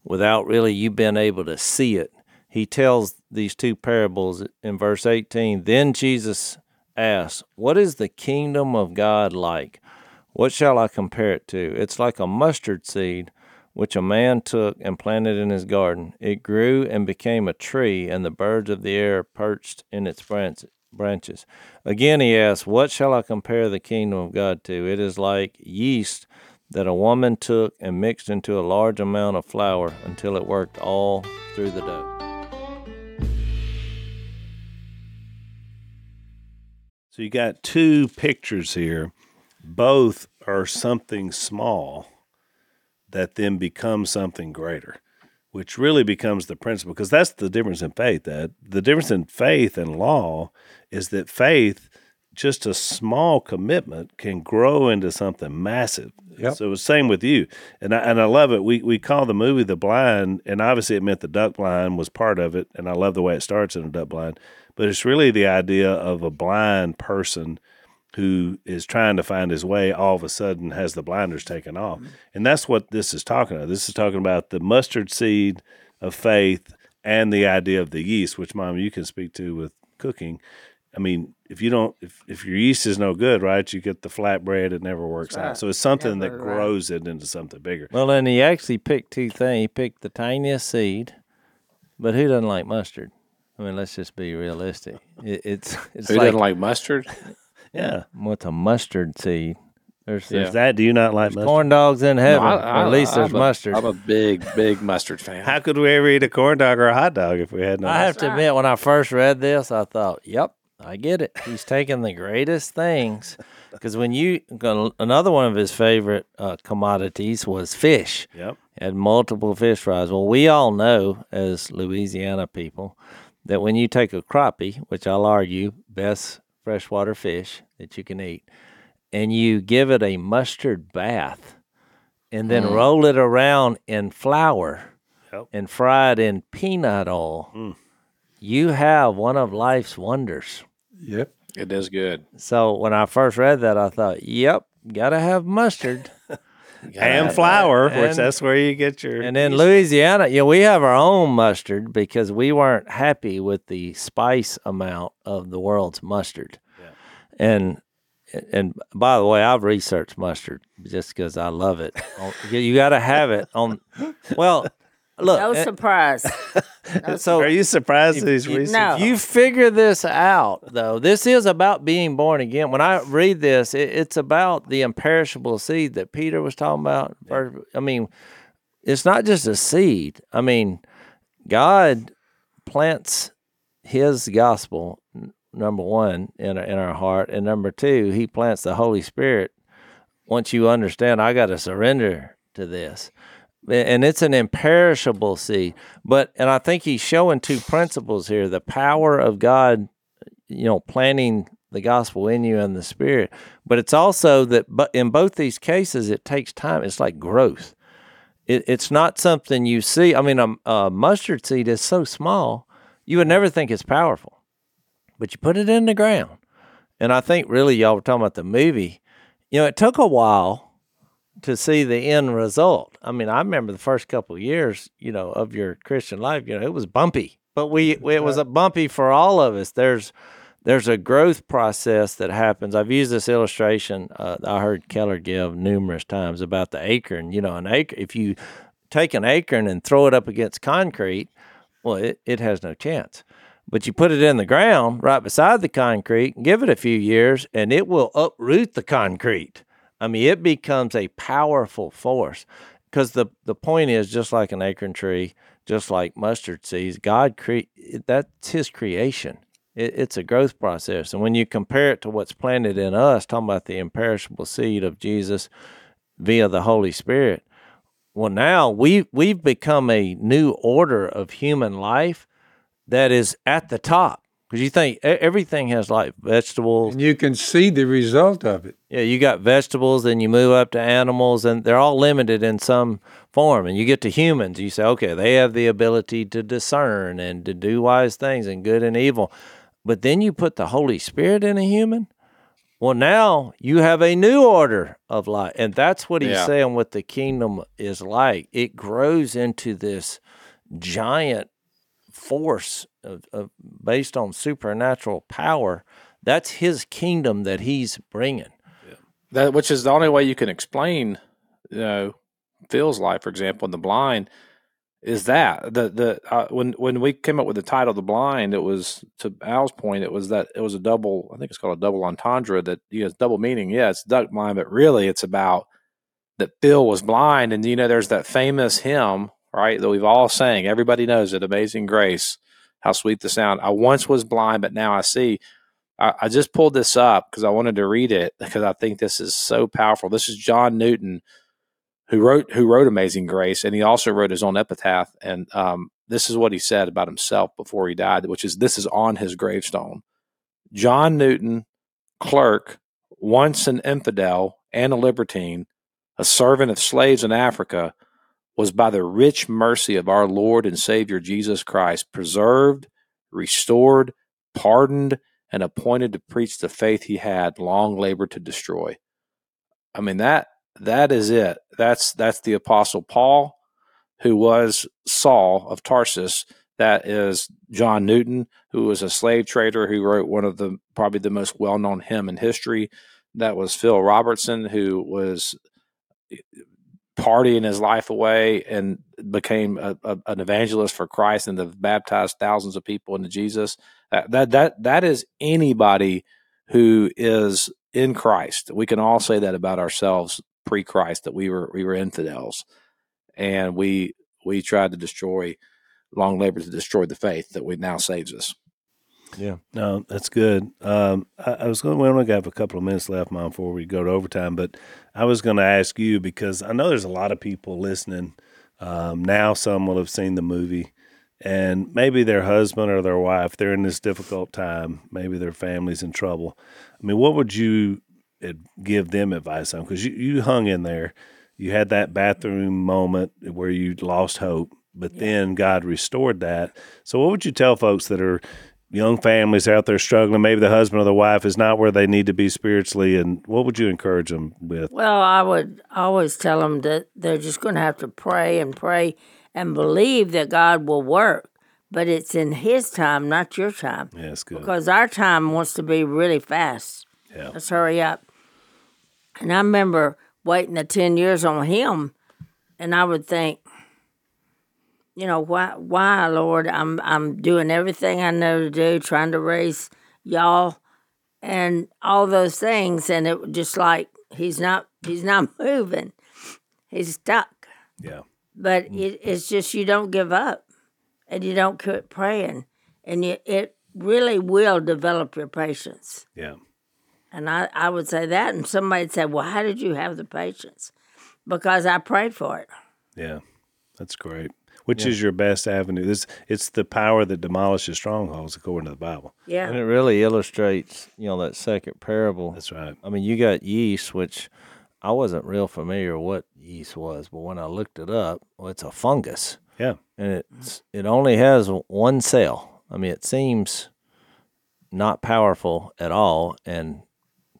without really you being able to see it, he tells these two parables in verse eighteen. Then Jesus asks, "What is the kingdom of God like?" What shall I compare it to? It's like a mustard seed which a man took and planted in his garden. It grew and became a tree, and the birds of the air perched in its branches. Again, he asks, What shall I compare the kingdom of God to? It is like yeast that a woman took and mixed into a large amount of flour until it worked all through the dough. So you got two pictures here. Both are something small that then becomes something greater, which really becomes the principle. Because that's the difference in faith. That the difference in faith and law is that faith, just a small commitment, can grow into something massive. Yep. So it's same with you, and I, and I love it. We we call the movie The Blind, and obviously it meant the duck blind was part of it, and I love the way it starts in a duck blind. But it's really the idea of a blind person who is trying to find his way all of a sudden has the blinders taken off. Mm-hmm. And that's what this is talking about. This is talking about the mustard seed of faith and the idea of the yeast, which mom you can speak to with cooking. I mean, if you don't if, if your yeast is no good, right, you get the flatbread, it never works That's out. So it's something that Never right. grows it into something bigger. Well, and he actually picked two things. He picked the tiniest seed, but who doesn't like mustard? I mean, let's just be realistic. It, it's it's Who like doesn't like mustard? Yeah. what's a mustard seed? There's, Yeah. That do you not like there's mustard? corn dogs in heaven. I- I- at least there's I'm mustard. I'm a big, big mustard fan. How could we ever eat a corn dog or a hot dog if we had no? I have to admit, when I first read this, I thought, "Yep, I get it. He's taking the greatest things." Because when you another one of his favorite uh, commodities was fish. Yep. Had multiple fish fries. Well, we all know as Louisiana people that when you take a crappie, which I'll argue best freshwater fish that you can eat, and you give it a mustard bath, and then mm. roll it around in flour Yep. and fry it in peanut oil, mm. you have one of life's wonders. Yep. It is good. So when I first read that, I thought, "Yep, gotta have mustard." and flour, which and- that's where you get your. And in Louisiana, you know, we have our own mustard because we weren't happy with the spice amount of the world's mustard. Yeah. And and by the way, I've researched mustard just because I love it. Oh. You- you got to have it on. Well, look. No eh, surprise. so Are you surprised that he's recent? No. you figure this out, though, this is about being born again. When I read this, it, it's about the imperishable seed that Peter was talking about. I mean, it's not just a seed. I mean, God plants His gospel, number one, in our, in our heart, and number two, He plants the Holy Spirit. Once you understand, I got to surrender to this and it's an imperishable seed. But and I think he's showing two principles here: the power of God, you know, planting the gospel in you and the Spirit. But it's also that, but in both these cases, it takes time. It's like growth. It, it's not something you see. I mean, a, a mustard seed is so small, you would never think it's powerful, but you put it in the ground. And I think really y'all were talking about the movie. You know, it took a while to see the end result. I mean, I remember the first couple of years, you know, of your Christian life, you know, it was bumpy, but we it was a bumpy for all of us. There's there's a growth process that happens. I've used this illustration uh, I heard Keller give numerous times about the acorn. You know, an acre if you take an acorn and throw it up against concrete, well, it, it has no chance. But you put it in the ground right beside the concrete, give it a few years, and it will uproot the concrete. I mean, it becomes a powerful force because the, the point is just like an acorn tree, just like mustard seeds, God cre- that's His creation. It, it's a growth process, and when you compare it to what's planted in us, talking about the imperishable seed of Jesus via the Holy Spirit, well, now we we've become a new order of human life that is at the top because you think everything has like vegetables, And you can see the result of it. yeah, you got vegetables, and you move up to animals, and they're all limited in some form. And you get to humans, you say, okay, they have the ability to discern and to do wise things and good and evil. But then you put the Holy Spirit in a human. Well, now you have a new order of life. And that's what he's Yeah. saying what the kingdom is like. It grows into this giant force of, of based on supernatural power. That's his kingdom that he's bringing. That which is the only way you can explain, you know, Phil's life, for example, in the blind, is that the the uh, when when we came up with the title "The Blind," it was to Al's point, it was that it was a double. I think it's called a double entendre that you know, it's double meaning. Yeah, it's duck blind, but really it's about that Phil was blind, and you know, there's that famous hymn, right, that we've all sang. Everybody knows it. Amazing Grace, how sweet the sound. I once was blind, but now I see. I, I just pulled this up because I wanted to read it because I think this is so powerful. This is John Newton, who wrote who wrote Amazing Grace, and he also wrote his own epitaph. And um, this is what he said about himself before he died, which is this is on his gravestone. John Newton, clerk, once an infidel and a libertine, a servant of slaves in Africa, was by the rich mercy of our Lord and Savior Jesus Christ preserved, restored, pardoned, and appointed to preach the faith he had long labored to destroy. I mean that that is it. That's that's the apostle Paul, who was Saul of Tarsus. That is John Newton, who was a slave trader who wrote one of the probably the most well known hymn in history. That was Phil Robertson, who was partying his life away and became a, a, an evangelist for Christ and have baptized thousands of people into Jesus. That, that that that is anybody who is in Christ. We can all say that about ourselves pre-Christ that we were we were infidels, and we we tried to destroy long labor to destroy the faith that we now saves us. Yeah. No, that's good. Um, I, I was going. We only have a couple of minutes left, Mom, before we go to overtime. But I was going to ask you because I know there's a lot of people listening um, now. Some will have seen the movie, and maybe their husband or their wife they're in this difficult time. Maybe their family's in trouble. I mean, what would you give them advice on? Because you, you hung in there. You had that bathroom moment where you lost hope, but then God restored that. So, what would you tell folks that are young families out there struggling? Maybe the husband or the wife is not where they need to be spiritually, and what would you encourage them with? Well, I would always tell them that they're just going to have to pray and pray and believe that God will work, but it's in His time, not your time. Yeah, that's good. Because our time wants to be really fast. Yeah. Let's hurry up. And I remember waiting the 10 years on Him, and I would think, you know, why, why, Lord? I'm, I'm doing everything I know to do, trying to raise y'all and all those things. And it was just like, He's not, He's not moving. He's stuck Yeah, but mm. it, it's just you don't give up and you don't quit praying and you, it really will develop your patience yeah, and I, I would say that and somebody would say well how did you have the patience because i prayed for it yeah. That's great. Which is your best avenue? This it's the power that demolishes strongholds, according to the Bible. yeah And it really illustrates, you know, that second parable. That's right. I mean, you got yeast, which I wasn't real familiar what yeast was, but when I looked it up, well, it's a fungus, Yeah, and it's it only has one cell. I mean, it seems not powerful at all, and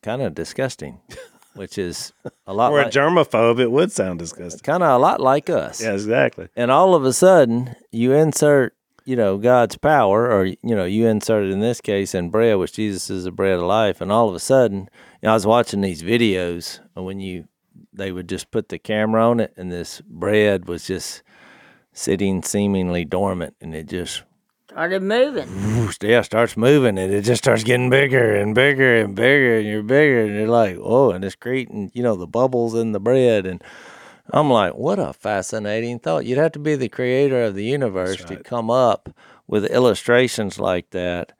kind of disgusting, which is a lot or a like, germaphobe, it would sound disgusting. kind of a lot like us. Yeah, exactly. and all of a sudden you insert you know god's power or you know you insert it in this case in bread which jesus is the bread of life and all of a sudden you know, i was watching these videos and when you they would just put the camera on it and this bread was just sitting seemingly dormant and it just started moving whoosh, yeah starts moving and it just starts getting bigger and bigger and bigger and you're bigger and you're like oh and it's creating you know the bubbles in the bread and I'm like, what a fascinating thought. You'd have to be the creator of the universe to come up with illustrations like that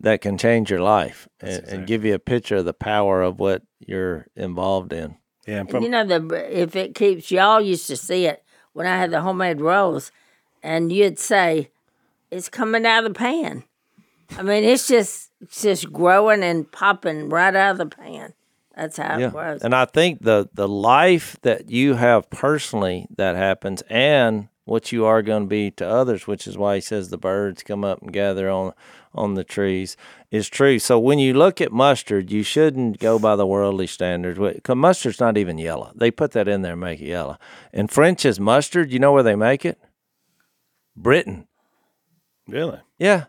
that can change your life and, and give you a picture of the power of what you're involved in. Yeah, and and from you know the if it keeps y'all used to see it when i had the homemade rolls and you'd say it's coming out of the pan i mean it's just it's just growing and popping right out of the pan that's how it grows And I think the the life that you have personally that happens and what you are going to be to others, which is why he says the birds come up and gather on on the trees, is true. So when you look at mustard, you shouldn't go by the worldly standards. Because mustard's not even yellow. They put that in there and make it yellow. And French's mustard, you know where they make it? Britain. Really, Yeah.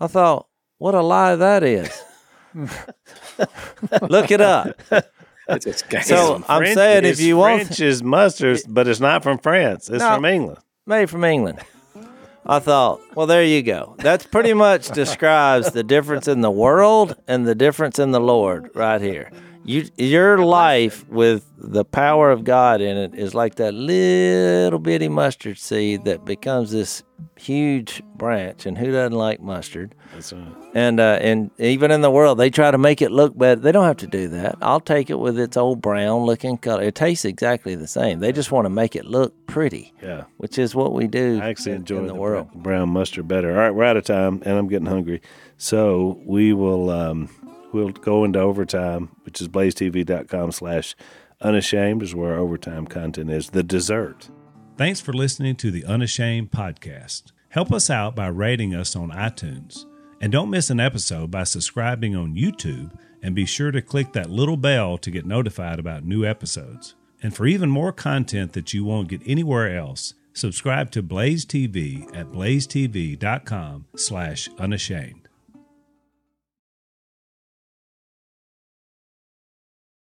I thought, what a lie that is. Look it up. It's, it's, So I'm French- saying if it's you want French is mustard, but it's not from France. It's No. from England. made from England. I thought, well, there you go. That's pretty much describes the difference in the world and the difference in the Lord right here. You, your life with the power of God in it is like that little bitty mustard seed that becomes this huge branch. And who doesn't like mustard? That's right. And uh, and even in the world, they try to make it look better. They don't have to do that. I'll take it with its old brown looking color. It tastes exactly the same. They just want to make it look pretty, Yeah. which is what we do I actually in, enjoy in the, the world. brown mustard better. All right, we're out of time, and I'm getting hungry. So we will um, we'll go into overtime, which is blazetv.com slash unashamed is where overtime content is. The dessert. Thanks for listening to the Unashamed podcast. Help us out by rating us on iTunes. And don't miss an episode by subscribing on YouTube and be sure to click that little bell to get notified about new episodes. And for even more content that you won't get anywhere else, subscribe to Blaze TV at blazetv.com slash unashamed.